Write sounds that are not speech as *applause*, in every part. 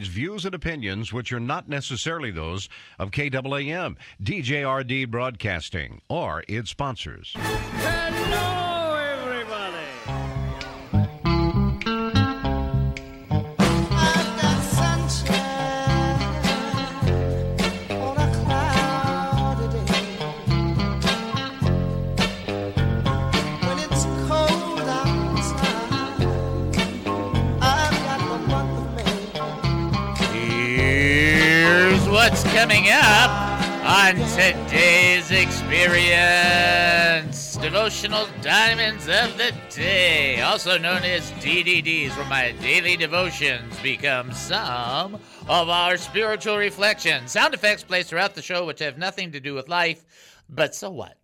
views and opinions which are not necessarily those of KAAM, DJRD Broadcasting, or its sponsors. Hello, coming up on today's experience Devotional Diamonds of the Day, also known as DDDs, where my daily devotions become some of our spiritual reflections. Sound effects placed throughout the show, which have nothing to do with life, but so what?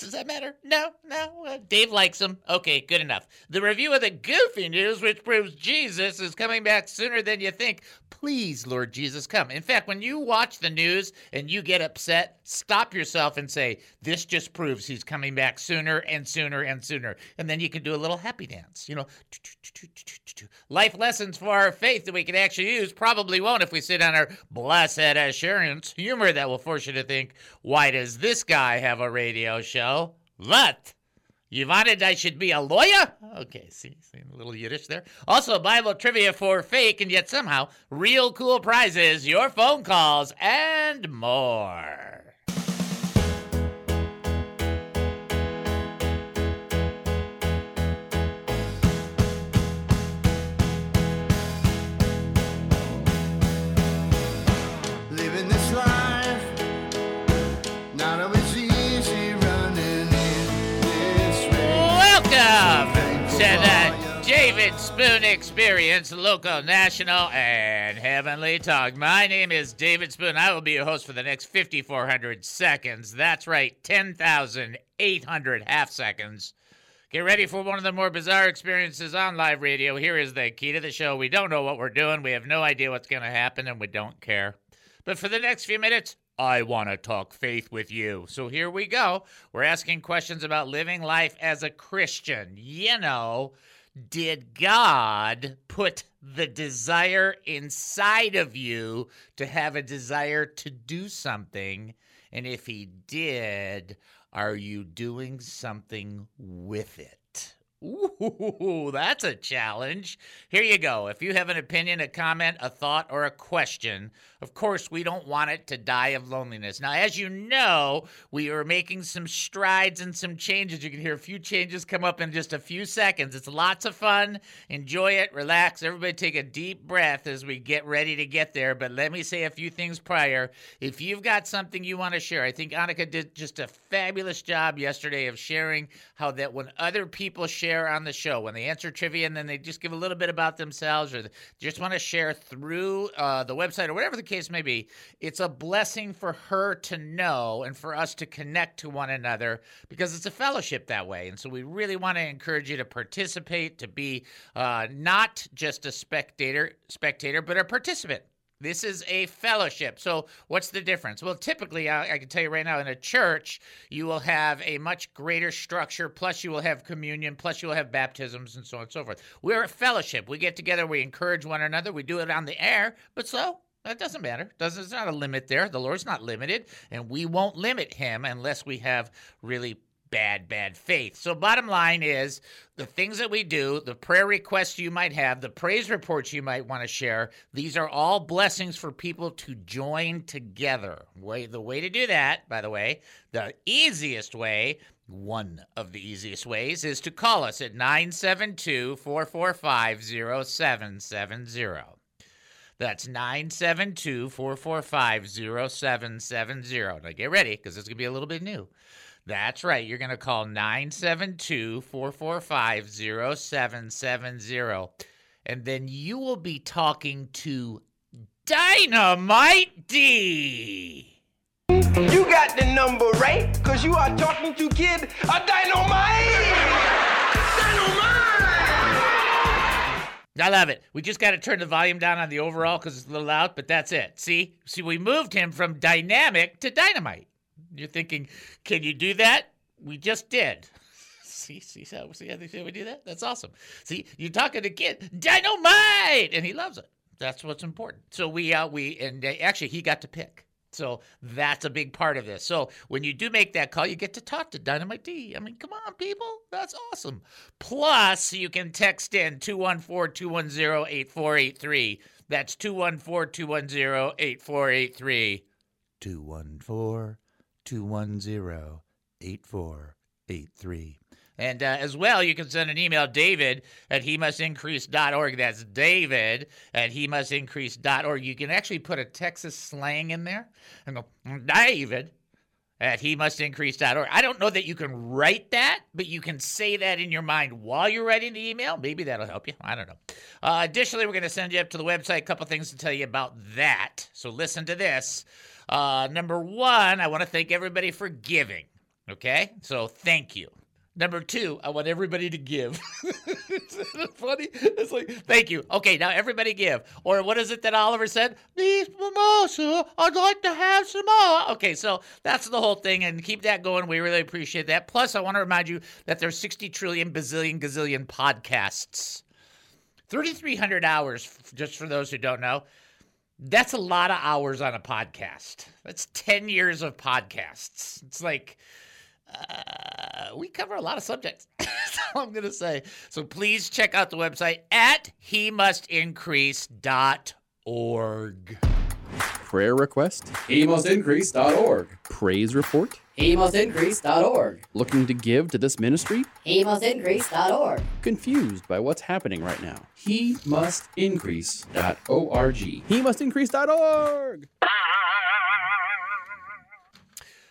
Does that matter? No, no. Uh, Dave likes them. Okay, good enough. The review of the goofy news, which proves Jesus is coming back sooner than you think. Please, Lord Jesus, come. In fact, when you watch the news and you get upset, stop yourself and say, This just proves he's coming back sooner and sooner and sooner. And then you can do a little happy dance. You know, life lessons for our faith that we can actually use probably won't if we sit on our blessed assurance humor that will force you to think, Why does this guy have a radio show? What? You wanted I should be a lawyer? Okay, see, see a little Yiddish there. Also, Bible trivia for fake and yet somehow real cool prizes, your phone calls, and more. Welcome to the David Spoon Experience, local, national, and heavenly talk. My name is David Spoon. I will be your host for the next 5,400 seconds. That's right, 10,800 half seconds. Get ready for one of the more bizarre experiences on live radio. Here is the key to the show. We don't know what we're doing, we have no idea what's going to happen, and we don't care. But for the next few minutes, I want to talk faith with you. So here we go. We're asking questions about living life as a Christian. You know, did God put the desire inside of you to have a desire to do something? And if He did, are you doing something with it? Ooh, *laughs* that's a challenge. Here you go. If you have an opinion, a comment, a thought, or a question, of course, we don't want it to die of loneliness. Now, as you know, we are making some strides and some changes. You can hear a few changes come up in just a few seconds. It's lots of fun. Enjoy it, relax. Everybody take a deep breath as we get ready to get there. But let me say a few things prior. If you've got something you want to share, I think Annika did just a fabulous job yesterday of sharing how that when other people share on the show, when they answer trivia and then they just give a little bit about themselves or just want to share through uh, the website or whatever the case may be, it's a blessing for her to know and for us to connect to one another because it's a fellowship that way. And so we really want to encourage you to participate, to be uh, not just a spectator, spectator, but a participant. This is a fellowship. So, what's the difference? Well, typically, I, I can tell you right now, in a church, you will have a much greater structure, plus, you will have communion, plus, you will have baptisms, and so on and so forth. We're a fellowship. We get together, we encourage one another, we do it on the air, but so that doesn't matter. There's not a limit there. The Lord's not limited, and we won't limit him unless we have really bad, bad faith. So, bottom line is the things that we do, the prayer requests you might have, the praise reports you might want to share, these are all blessings for people to join together. Way, the way to do that, by the way, the easiest way, one of the easiest ways, is to call us at 972 445 0770. That's 972 445 0770. Now get ready because it's going to be a little bit new. That's right. You're going to call 972 445 0770. And then you will be talking to Dynamite D. You got the number right, cause you are talking to kid a dynamite! Dynamite! I love it. We just got to turn the volume down on the overall because it's a little loud, but that's it. See? See, we moved him from dynamic to dynamite. You're thinking, can you do that? We just did. *laughs* See, see how, see how they say we do that? That's awesome. See, you're talking to kid, dynamite, and he loves it. That's what's important. So we uh, we and uh, actually he got to pick. So that's a big part of this. So when you do make that call, you get to talk to Dynamite D. I mean, come on, people. That's awesome. Plus, you can text in 214 210 8483. That's 214 210 8483. 214 210 8483. And uh, as well, you can send an email, David at he must. That's David at he must. You can actually put a Texas slang in there and go, David at he must increase.org. I don't know that you can write that, but you can say that in your mind while you're writing the email. Maybe that'll help you. I don't know. Uh, additionally, we're going to send you up to the website. A couple things to tell you about that. So listen to this. Uh, number one, I want to thank everybody for giving. Okay? So thank you. Number two, I want everybody to give. *laughs* Funny? It's like, thank you. Okay, now everybody give. Or what is it that Oliver said? These mimosa, I'd like to have some more. Okay, so that's the whole thing, and keep that going. We really appreciate that. Plus, I want to remind you that there's 60 trillion bazillion gazillion podcasts. 3,300 hours, just for those who don't know. That's a lot of hours on a podcast. That's 10 years of podcasts. It's like, uh, we cover a lot of subjects. *laughs* That's all I'm going to say. So please check out the website at he must increase.org. Prayer request? HeMustIncrease.org. Praise report? HeMustIncrease.org. Looking to give to this ministry? HeMustIncrease.org. Confused by what's happening right now? HeMustIncrease.org. HeMustIncrease.org.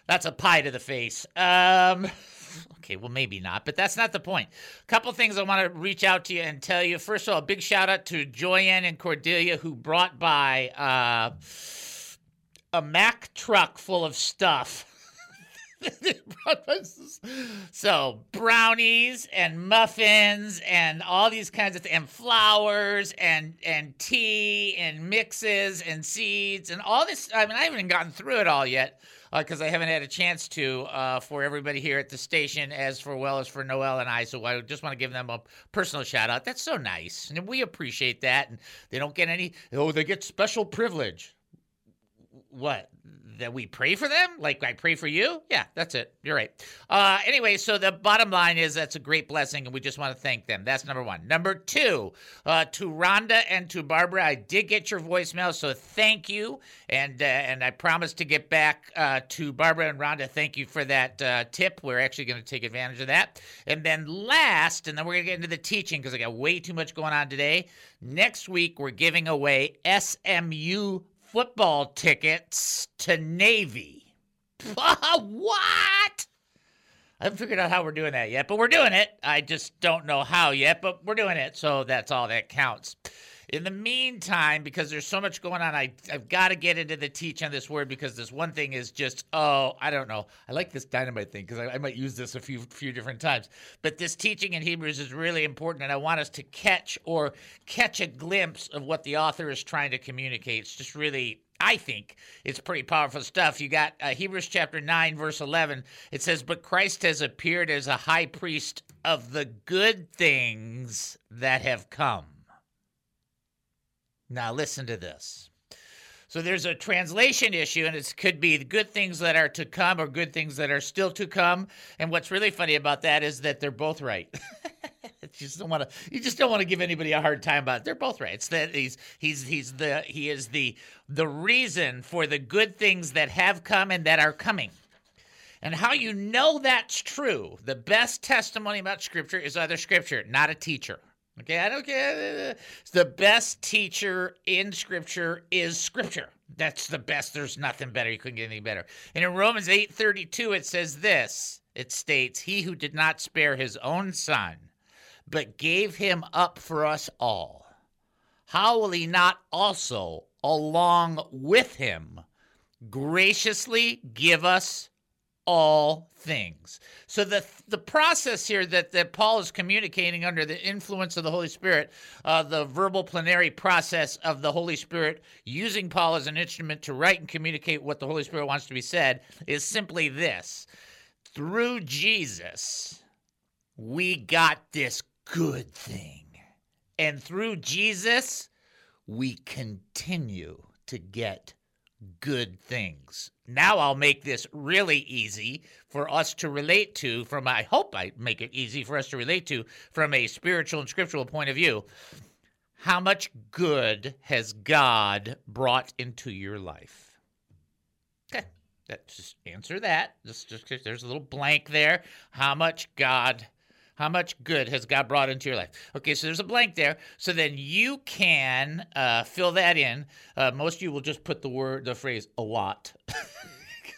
That's a pie to the face. Um, *laughs* okay, well, maybe not, but that's not the point. A couple things I want to reach out to you and tell you. First of all, a big shout out to Joyanne and Cordelia who brought by uh, a Mack truck full of stuff. *laughs* So brownies and muffins and all these kinds of th- and flowers and and tea and mixes and seeds and all this. I mean, I haven't gotten through it all yet because I haven't had a chance to uh, for everybody here at the station, as for well as for Noel and I. So I just want to give them a personal shout out. That's so nice, and we appreciate that. And they don't get any. Oh, they get special privilege. What? That we pray for them? Like I pray for you? Yeah, that's it. You're right. Uh, anyway, so the bottom line is that's a great blessing, and we just want to thank them. That's number one. Number two, uh, to Rhonda and to Barbara, I did get your voicemail, so thank you. And uh, and I promise to get back uh, to Barbara and Rhonda. Thank you for that uh, tip. We're actually going to take advantage of that. And then last, and then we're going to get into the teaching because I got way too much going on today. Next week, we're giving away SMU football tickets to Navy. *laughs* what? I haven't figured out how we're doing that yet, but we're doing it. I just don't know how yet, but we're doing it. So that's all that counts. In the meantime, because there's so much going on, I, I've got to get into the teach on this word because this one thing is just, oh, I don't know. I like this dynamite thing because I, I might use this a few few different times. But this teaching in Hebrews is really important, and I want us to catch or catch a glimpse of what the author is trying to communicate. It's just really I think it's pretty powerful stuff. You got uh, Hebrews chapter 9, verse 11. It says, But Christ has appeared as a high priest of the good things that have come. Now, listen to this. So there's a translation issue, and it could be good things that are to come or good things that are still to come. And what's really funny about that is that they're both right. *laughs* you just don't want to. You just don't want to give anybody a hard time about it. They're both right. It's that he's he's he's the he is the the reason for the good things that have come and that are coming. And how you know that's true, the best testimony about Scripture is other Scripture, not a teacher. Okay, I don't care. The best teacher in Scripture is Scripture. That's the best. There's nothing better. You couldn't get anything better. And in Romans 8:32, it says this. It states, "He who did not spare his own son, but gave him up for us all, how will he not also, along with him, graciously give us all things. So the the process here that, that Paul is communicating under the influence of the Holy Spirit, uh, the verbal plenary process of the Holy Spirit using Paul as an instrument to write and communicate what the Holy Spirit wants to be said, is simply this: through Jesus, we got this good thing, and through Jesus, we continue to get good things. Now I'll make this really easy for us to relate to from I hope I make it easy for us to relate to from a spiritual and scriptural point of view. How much good has God brought into your life? Okay. That just answer that. Just, just there's a little blank there. How much God how much good has God brought into your life? Okay, so there's a blank there. So then you can uh, fill that in. Uh, most of you will just put the word, the phrase, a lot. *laughs*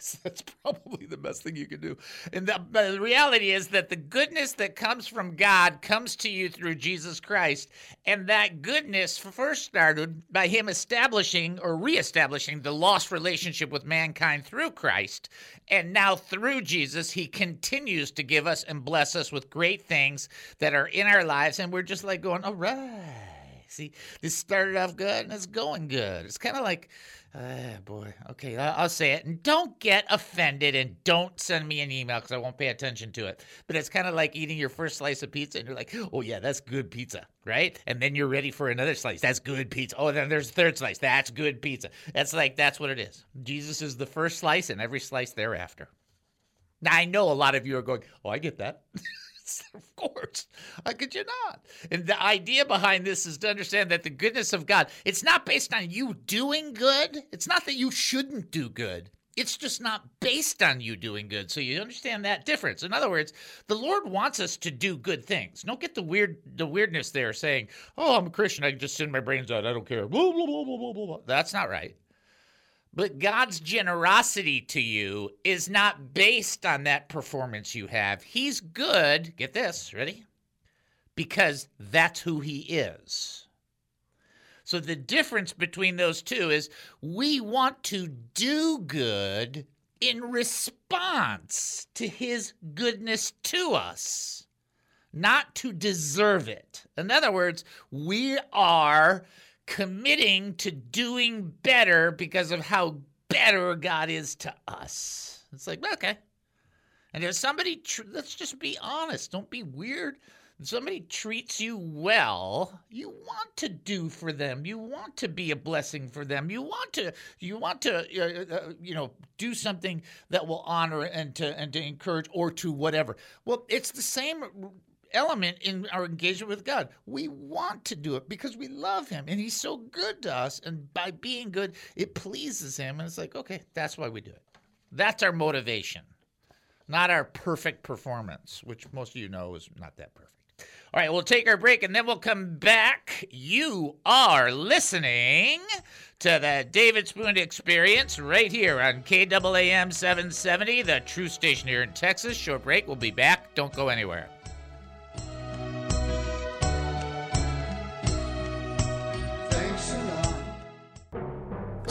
'Because that's probably the best thing you can do. And the, the reality is that the goodness that comes from God comes to you through Jesus Christ. And that goodness first started by Him establishing or reestablishing the lost relationship with mankind through Christ. And now through Jesus, He continues to give us and bless us with great things that are in our lives. And we're just like going, all right. See, this started off good and it's going good. It's kind of like, ah, boy. Okay, I'll say it. And don't get offended and don't send me an email because I won't pay attention to it. But it's kind of like eating your first slice of pizza and you're like, oh, yeah, that's good pizza, right? And then you're ready for another slice. That's good pizza. Oh, then there's a third slice. That's good pizza. That's like, that's what it is. Jesus is the first slice and every slice thereafter. Now, I know a lot of you are going, oh, I get that. *laughs* *laughs* of course. How could you not? And the idea behind this is to understand that the goodness of God, it's not based on you doing good. It's not that you shouldn't do good. It's just not based on you doing good. So you understand that difference. In other words, the Lord wants us to do good things. Don't get the weird the weirdness there saying, "Oh, I'm a Christian. I can just send my brains out. I don't care." Blah, blah, blah, blah, blah, blah. That's not right. But God's generosity to you is not based on that performance you have. He's good, get this, ready? Because that's who He is. So the difference between those two is we want to do good in response to His goodness to us, not to deserve it. In other words, we are committing to doing better because of how better God is to us. It's like, okay. And if somebody, tr- let's just be honest, don't be weird. If somebody treats you well, you want to do for them. You want to be a blessing for them. You want to, you want to, uh, uh, you know, do something that will honor and to and to encourage or to whatever. Well, it's the same element in our engagement with God. We want to do it because we love Him and He's so good to us. And by being good, it pleases Him. And it's like, okay, that's why we do it. That's our motivation, not our perfect performance, which most of you know is not that perfect. All right, we'll take our break and then we'll come back. You are listening to the David Spoon Experience right here on KAAM 770, the true station here in Texas. Short break. We'll be back. Don't go anywhere.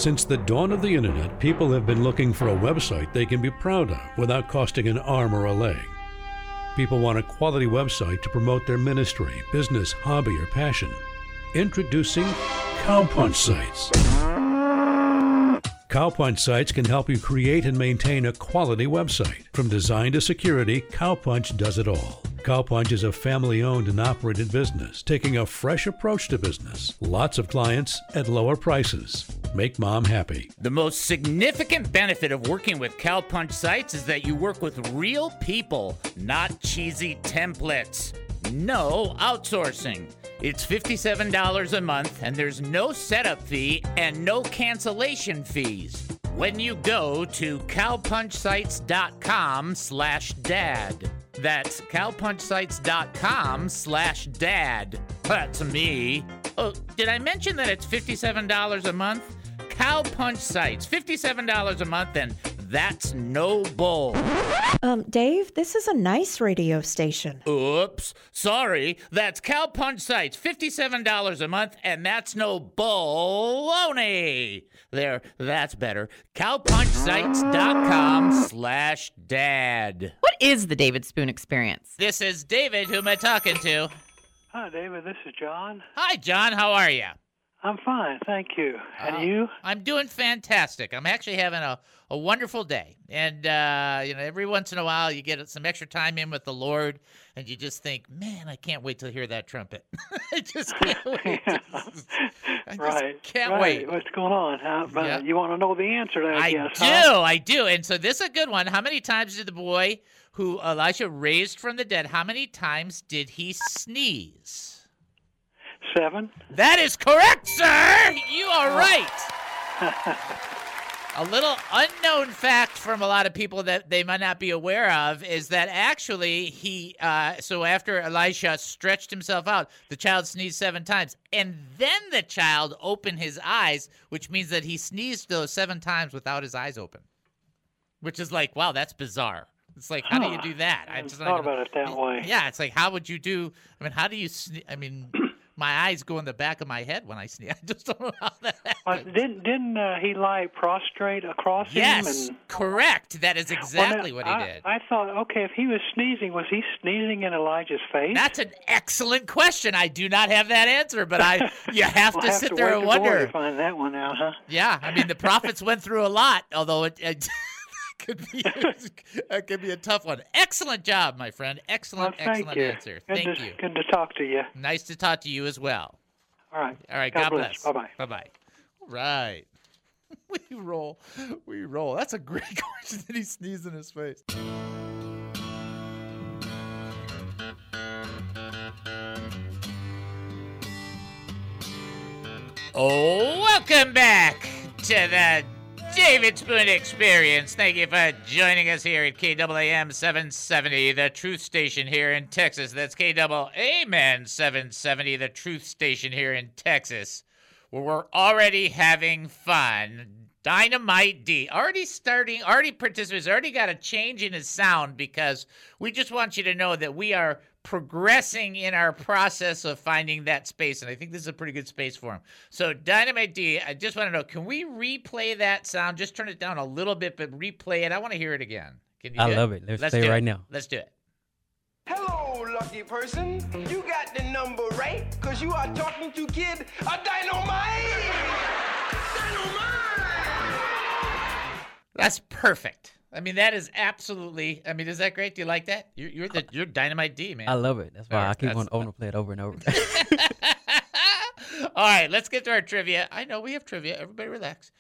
Since the dawn of the internet, people have been looking for a website they can be proud of without costing an arm or a leg. People want a quality website to promote their ministry, business, hobby, or passion. Introducing Cowpunch Sites. Cowpunch Sites can help you create and maintain a quality website. From design to security, Cowpunch does it all. Cowpunch is a family owned and operated business, taking a fresh approach to business. Lots of clients at lower prices. Make mom happy. The most significant benefit of working with Cowpunch sites is that you work with real people, not cheesy templates. No outsourcing. It's $57 a month, and there's no setup fee and no cancellation fees. When you go to cowpunchsites.com slash dad. That's cowpunchsites.com slash dad. That's me. Oh, did I mention that it's $57 a month? Cowpunch Sites, $57 a month, and that's no bull. Um, Dave, this is a nice radio station. Oops, sorry. That's Cowpunch Sites, $57 a month, and that's no baloney. There, that's better. Cowpunchsites.com slash dad. What is the David Spoon experience? This is David, who am I talking to? Hi, David. This is John. Hi, John. How are you? I'm fine, thank you. And Uh, you? I'm doing fantastic. I'm actually having a, a wonderful day. And, uh, you know, every once in a while you get some extra time in with the Lord and you just think, man, I can't wait to hear that trumpet. *laughs* I just *laughs* can't wait. *laughs* I just right. can't right. wait. What's going on? Huh? But Yeah. You want to know the answer to that, I guess, do, huh? I do. And so this is a good one. How many times did the boy who Elisha raised from the dead, how many times did he sneeze? Seven. That is correct, sir. You are right. *laughs* A little unknown fact from a lot of people that they might not be aware of is that actually he, uh, so after Elisha stretched himself out, the child sneezed seven times. And then the child opened his eyes, which means that he sneezed those seven times without his eyes open. Which is like, wow, that's bizarre. It's like, how do you do that? I just thought about it that way. Yeah, it's like, how would you do? I mean, how do you? Sne- I mean, my eyes go in the back of my head when I sneeze. *laughs* I just don't know how that. Well, didn't didn't uh, he lie prostrate across him? Yes, correct. That is Well, now, exactly what he I, did. I thought, okay, if he was sneezing, was he sneezing in Elijah's face? That's an excellent question. I do not have that answer, but I *laughs* you have we'll to have sit to there and wonder. to find that one out, huh? Yeah, I mean the prophets went through a lot, although it, it *laughs* could be *laughs* it could be a tough one. Excellent job, my friend. Excellent, Well, excellent you. answer. Good Thank to, you. Good to talk to you. Nice to talk to you as well. All right. All right, God God, bless. bless. Bye-bye. Bye bye. All right. *laughs* We roll. We roll. That's a great *laughs* question. Did he sneeze in his face? Oh, welcome back to the David Spoon Experience. Thank you for joining us here at KAAM 770, the truth station here in Texas. That's KAAM 770, the truth station here in Texas, where we're already having fun. Dynamite D already starting, already participants, already got a change in his sound because we just want you to know that we are progressing in our process of finding that space. And I think this is a pretty good space for him. So, Dynamite D, I just want to know can we replay that sound? Just turn it down a little bit, but replay it. I want to hear it again. Can you I do love it. Let's Let's play do it right it. now. Let's do it. Hello, lucky person. You got the number right, cause you are talking to kid a dynamite. Dynamite. That's perfect. I mean, that is absolutely. I mean, is that great? Do you like that? You're, you're the you're Dynamite D, man. I love it. That's why All I keep on over play it over and over. *laughs* All right, let's get to our trivia. I know we have trivia. Everybody relax.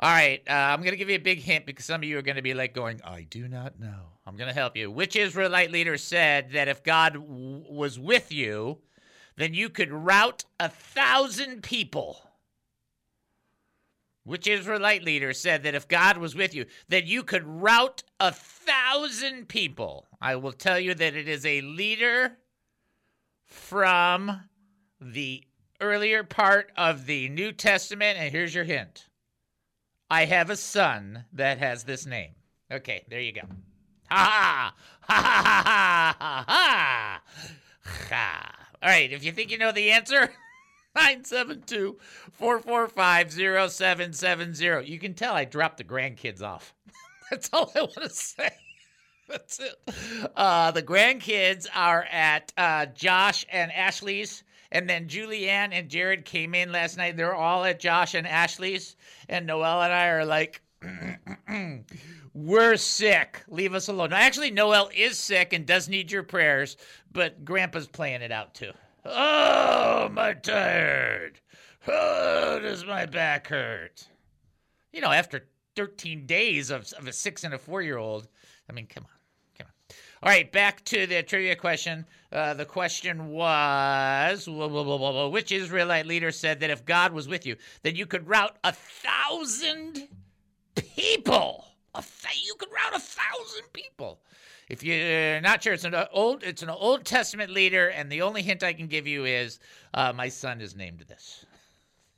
All right, uh, I'm going to give you a big hint because some of you are going to be like going, I do not know. I'm going to help you. Which Israelite leader said that if God w- was with you, then you could rout a thousand people? Which Israelite leader said that if God was with you, then you could rout a thousand people? I will tell you that it is a leader from the earlier part of the New Testament, and here's your hint. I have a son that has this name. Okay, there you go. Ha ha ha ha ha ha ha ha. All right, if you think you know the answer, *laughs* 972 445 0770. You can tell I dropped the grandkids off. *laughs* That's all I want to say. *laughs* That's it. Uh, the grandkids are at uh, Josh and Ashley's. And then Julianne and Jared came in last night. They're all at Josh and Ashley's. And Noel and I are like, *clears throat* we're sick. Leave us alone. Now, actually, Noel is sick and does need your prayers, but Grandpa's playing it out too. Oh, my tired. Oh, does my back hurt? You know, after 13 days of, of a six and a four year old, I mean, come on. Come on. All right, back to the trivia question. Uh, the question was whoa, whoa, whoa, which Israelite leader said that if God was with you, then you could rout a thousand people? A you could rout a thousand people. If you're not sure, it's an old it's an Old Testament leader, and the only hint I can give you is uh, my son is named this.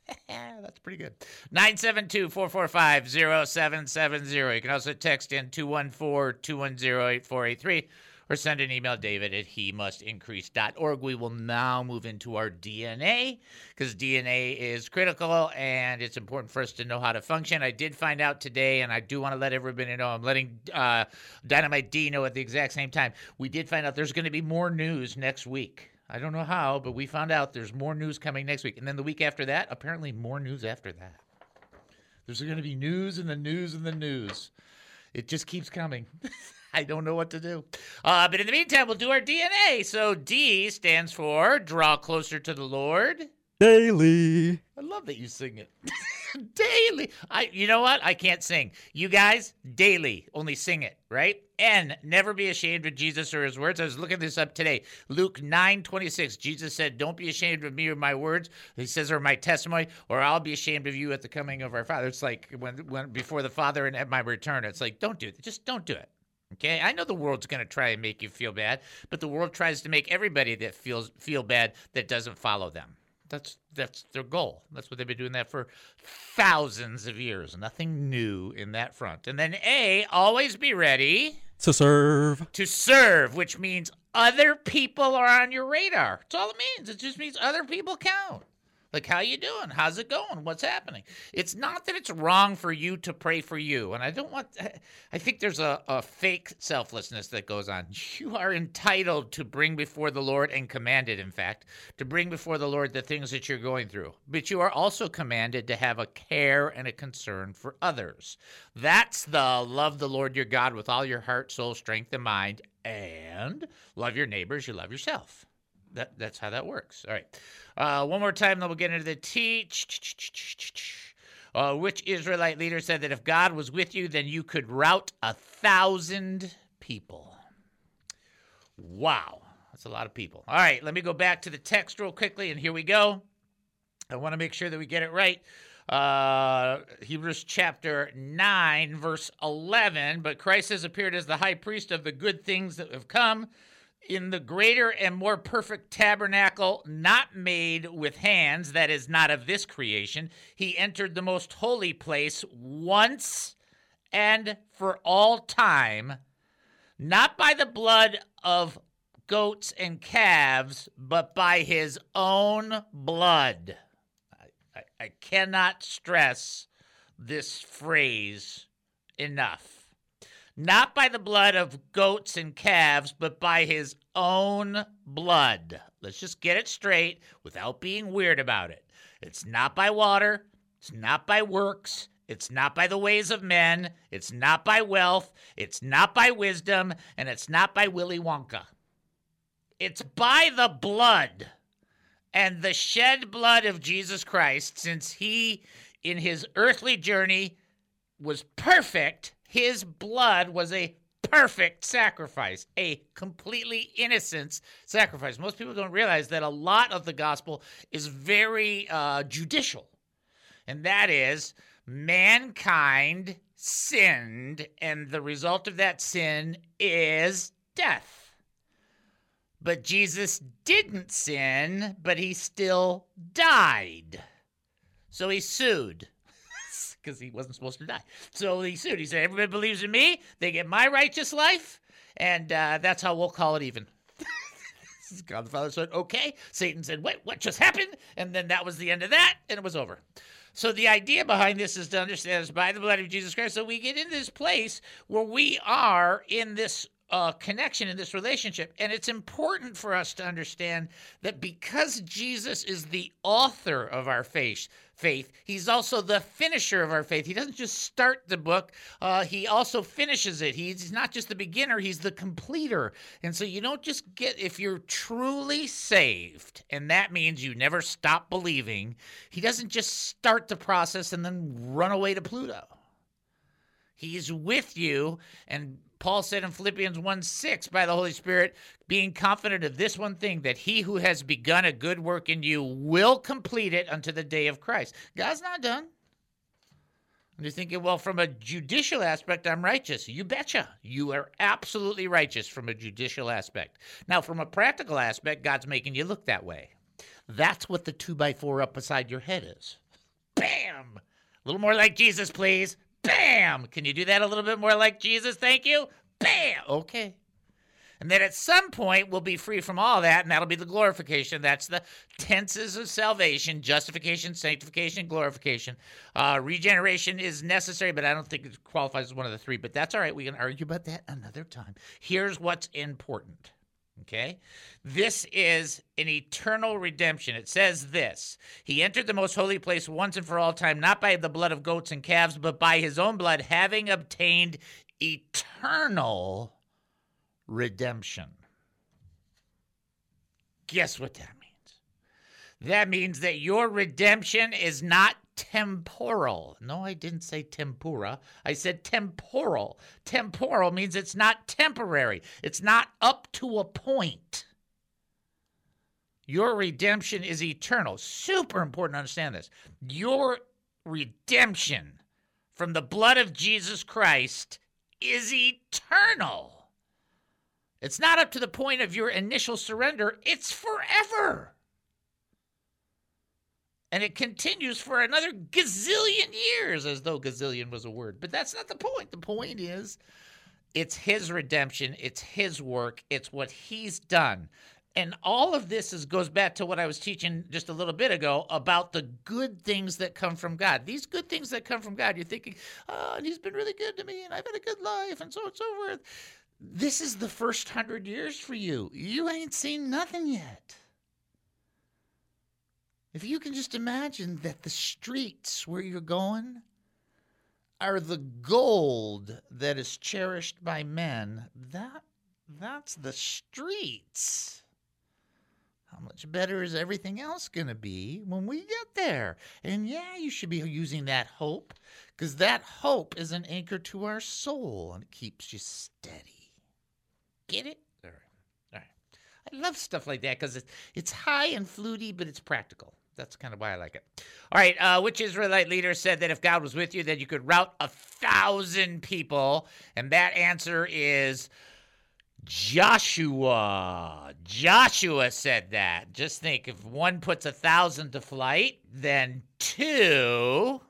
*laughs* That's pretty good. 972 445 0770. You can also text in 214 210 8483 or send an email, david at he must increase.org. We will now move into our DNA because DNA is critical and it's important for us to know how to function. I did find out today, and I do want to let everybody know I'm letting uh, Dynamite D know at the exact same time. We did find out there's going to be more news next week I don't know how, but we found out there's more news coming next week. And then the week after that, apparently more news after that. There's going to be news and the news and the news. It just keeps coming. *laughs* I don't know what to do. Uh, but in the meantime, we'll do our DNA. So D stands for draw closer to the Lord. Daily. I love that you sing it. *laughs* daily. I you know what? I can't sing. You guys, daily. Only sing it, right? N, never be ashamed of Jesus or his words. I was looking this up today. Luke 9 26. Jesus said, Don't be ashamed of me or my words. He says, or my testimony, or I'll be ashamed of you at the coming of our Father. It's like when when before the Father and at my return. It's like, don't do it. Just don't do it. Okay, I know the world's going to try and make you feel bad, but the world tries to make everybody that feels feel bad that doesn't follow them. That's that's their goal. That's what they've been doing that for thousands of years. Nothing new in that front. And then A, always be ready To serve. to serve, which means other people are on your radar. That's all it means. It just means other people count. Like, how you doing? How's it going? What's happening? It's not that it's wrong for you to pray for you. And I don't want, I think there's a, a fake selflessness that goes on. *laughs* You are entitled to bring before the Lord and commanded, in fact, to bring before the Lord the things that you're going through. But you are also commanded to have a care and a concern for others. That's the love the Lord your God with all your heart, soul, strength, and mind, and love your neighbors, you love yourself. That, that's how that works. All right. Uh, one more time, then we'll get into the teach. Uh, which Israelite leader said that if God was with you, then you could rout a thousand people? Wow. That's a lot of people. All right. Let me go back to the text real quickly, and here we go. I want to make sure that we get it right. Uh, Hebrews chapter 9, verse 11. But Christ has appeared as the high priest of the good things that have come in the greater and more perfect tabernacle, not made with hands, that is not of this creation. He entered the most holy place once and for all time, not by the blood of goats and calves, but by his own blood. I, I, I cannot stress this phrase enough not by the blood of goats and calves, but by his own blood. Let's just get it straight without being weird about it. It's not by water, it's not by works, it's not by the ways of men, it's not by wealth, it's not by wisdom, and it's not by Willy Wonka. It's by the blood and the shed blood of Jesus Christ, since he, in his earthly journey, was perfect his blood was a perfect sacrifice, a completely innocent sacrifice. Most people don't realize that a lot of the gospel is very uh, judicial, and that is mankind sinned, and the result of that sin is death. But Jesus didn't sin, but he still died. So he sued because he wasn't supposed to die. So he sued. He said, Everybody believes in me, they get my righteous life, and uh, that's how we'll call it even. *laughs* God the Father said, Okay. Satan said, Wait, what just happened? And then that was the end of that, and it was over. So the idea behind this is to understand it's by the blood of Jesus Christ. So we get into this place where we are in this uh, connection in this relationship. And it's important for us to understand that because Jesus is the author of our faith, faith, he's also the finisher of our faith. He doesn't just start the book, uh, he also finishes it. He's not just the beginner, he's the completer. And so you don't just get, if you're truly saved, and that means you never stop believing, he doesn't just start the process and then run away to Pluto. He's with you and Paul said in Philippians 1 6 by the Holy Spirit, being confident of this one thing, that he who has begun a good work in you will complete it unto the day of Christ. God's not done. And you're thinking, well, from a judicial aspect, I'm righteous. You betcha. You are absolutely righteous from a judicial aspect. Now, from a practical aspect, God's making you look that way. That's what the two by four up beside your head is. Bam! A little more like Jesus, please. Bam! Can you do that a little bit more like Jesus? Thank you. Bam! Okay. And then at some point, we'll be free from all that, and that'll be the glorification. That's the tenses of salvation justification, sanctification, glorification. Uh, regeneration is necessary, but I don't think it qualifies as one of the three. But that's all right. We can argue about that another time. Here's what's important Okay? This is an eternal redemption. It says this He entered the most holy place once and for all time, not by the blood of goats and calves, but by his own blood, having obtained eternal redemption. Guess what that means? That means that your redemption is not temporal. No, I didn't say tempura. I said temporal. Temporal means it's not temporary, it's not up to a point. Your redemption is eternal. Super important to understand this. Your redemption from the blood of Jesus Christ is eternal. It's not up to the point of your initial surrender, it's forever. And it continues for another gazillion years, as though gazillion was a word. But that's not the point. The point is it's his redemption, it's his work, it's what he's done. And all of this is, goes back to what I was teaching just a little bit ago about the good things that come from God. These good things that come from God, you're thinking, oh, and he's been really good to me, and I've had a good life, and so on and so forth. This is the first hundred years for you. You ain't seen nothing yet. If you can just imagine that the streets where you're going are the gold that is cherished by men, that that's the streets. How much better is everything else going to be when we get there? And yeah, you should be using that hope because that hope is an anchor to our soul and it keeps you steady. Get it? All right. All right. I love stuff like that because it's, it's high and fluty, but it's practical. That's kind of why I like it. All right. Uh, which Israelite leader said that if God was with you, then you could rout a thousand people? And that answer is Joshua. Joshua said that. Just think if one puts a thousand to flight, then two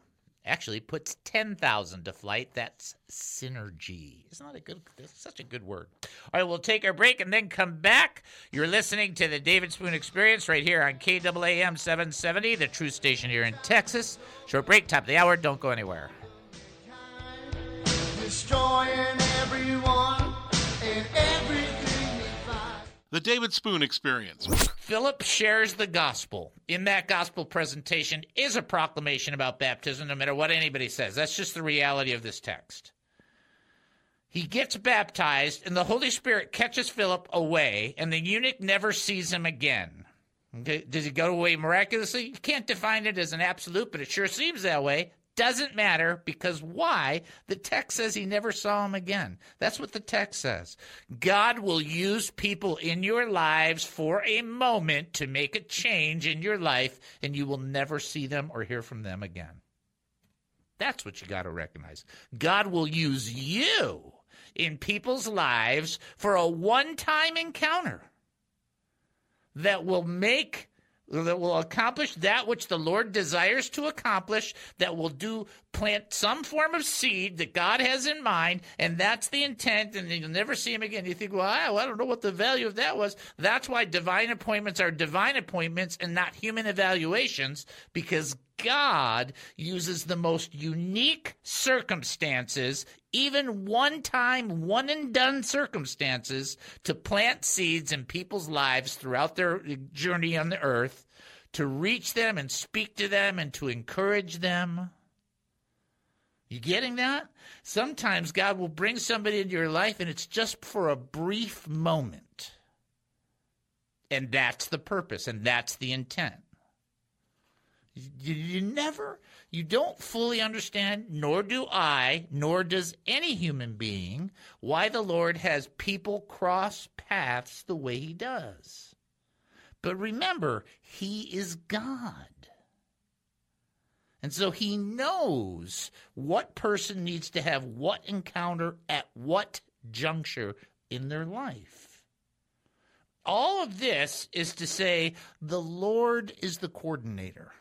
actually puts 10,000 to flight. That's synergy. Isn't that a good, such a good word. All right, we'll take our break and then come back. You're listening to the David Spoon Experience right here on KAAM 770, the true station here in Texas. Short break, top of the hour. Don't go anywhere. The David Spoon Experience. Philip shares the gospel. In that gospel presentation is a proclamation about baptism, no matter what anybody says. That's just the reality of this text. He gets baptized, and the Holy Spirit catches Philip away, and the eunuch never sees him again. Okay? Does he go away miraculously? You can't define it as an absolute, but it sure seems that way. Doesn't matter because why? The text says he never saw him again. That's what the text says. God will use people in your lives for a moment to make a change in your life, and you will never see them or hear from them again. That's what you got to recognize. God will use you in people's lives for a one time encounter that will make that will accomplish that which the Lord desires to accomplish, that will do plant some form of seed that God has in mind, and that's the intent, and you'll never see him again. You think, well, I, I don't know what the value of that was. That's why divine appointments are divine appointments and not human evaluations, because God uses the most unique circumstances, even one time, one and done circumstances, to plant seeds in people's lives throughout their journey on the earth, to reach them and speak to them and to encourage them. You getting that? Sometimes God will bring somebody into your life and it's just for a brief moment. And that's the purpose and that's the intent. You, you never, you don't fully understand, nor do I, nor does any human being, why the Lord has people cross paths the way He does. But remember, He is God. And so He knows what person needs to have what encounter at what juncture in their life. All of this is to say the Lord is the coordinator.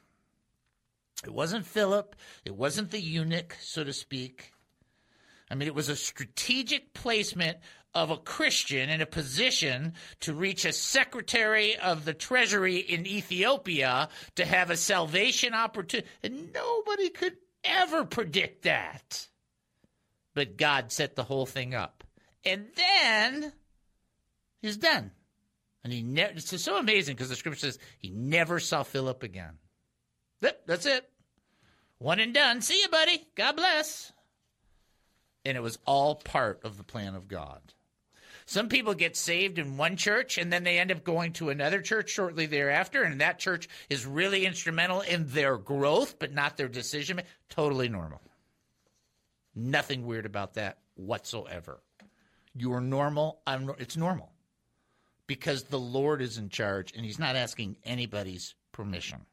It wasn't Philip. It wasn't the eunuch, so to speak. I mean, it was a strategic placement of a Christian in a position to reach a secretary of the treasury in Ethiopia to have a salvation opportunity. And nobody could ever predict that. But God set the whole thing up. And then he's done. And he never, it's so amazing because the scripture says he never saw Philip again. Yep, that's it. One and done. See you, buddy. God bless. And it was all part of the plan of God. Some people get saved in one church and then they end up going to another church shortly thereafter, and that church is really instrumental in their growth, but not their decision. Totally normal. Nothing weird about that whatsoever. You're normal. I'm. It's normal because the Lord is in charge and He's not asking anybody's permission.